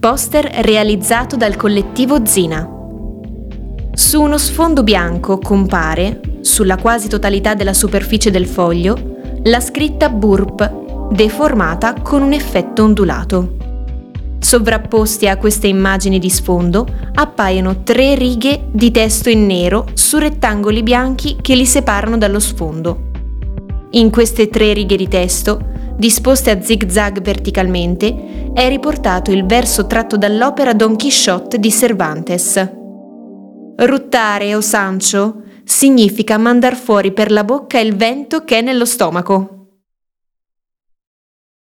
Poster realizzato dal collettivo Zina. Su uno sfondo bianco compare, sulla quasi totalità della superficie del foglio, la scritta Burp, deformata con un effetto ondulato. Sovrapposti a queste immagini di sfondo appaiono tre righe di testo in nero su rettangoli bianchi che li separano dallo sfondo. In queste tre righe di testo, disposte a zig-zag verticalmente, è riportato il verso tratto dall'opera Don Quixote di Cervantes. Ruttare o Sancho significa mandar fuori per la bocca il vento che è nello stomaco.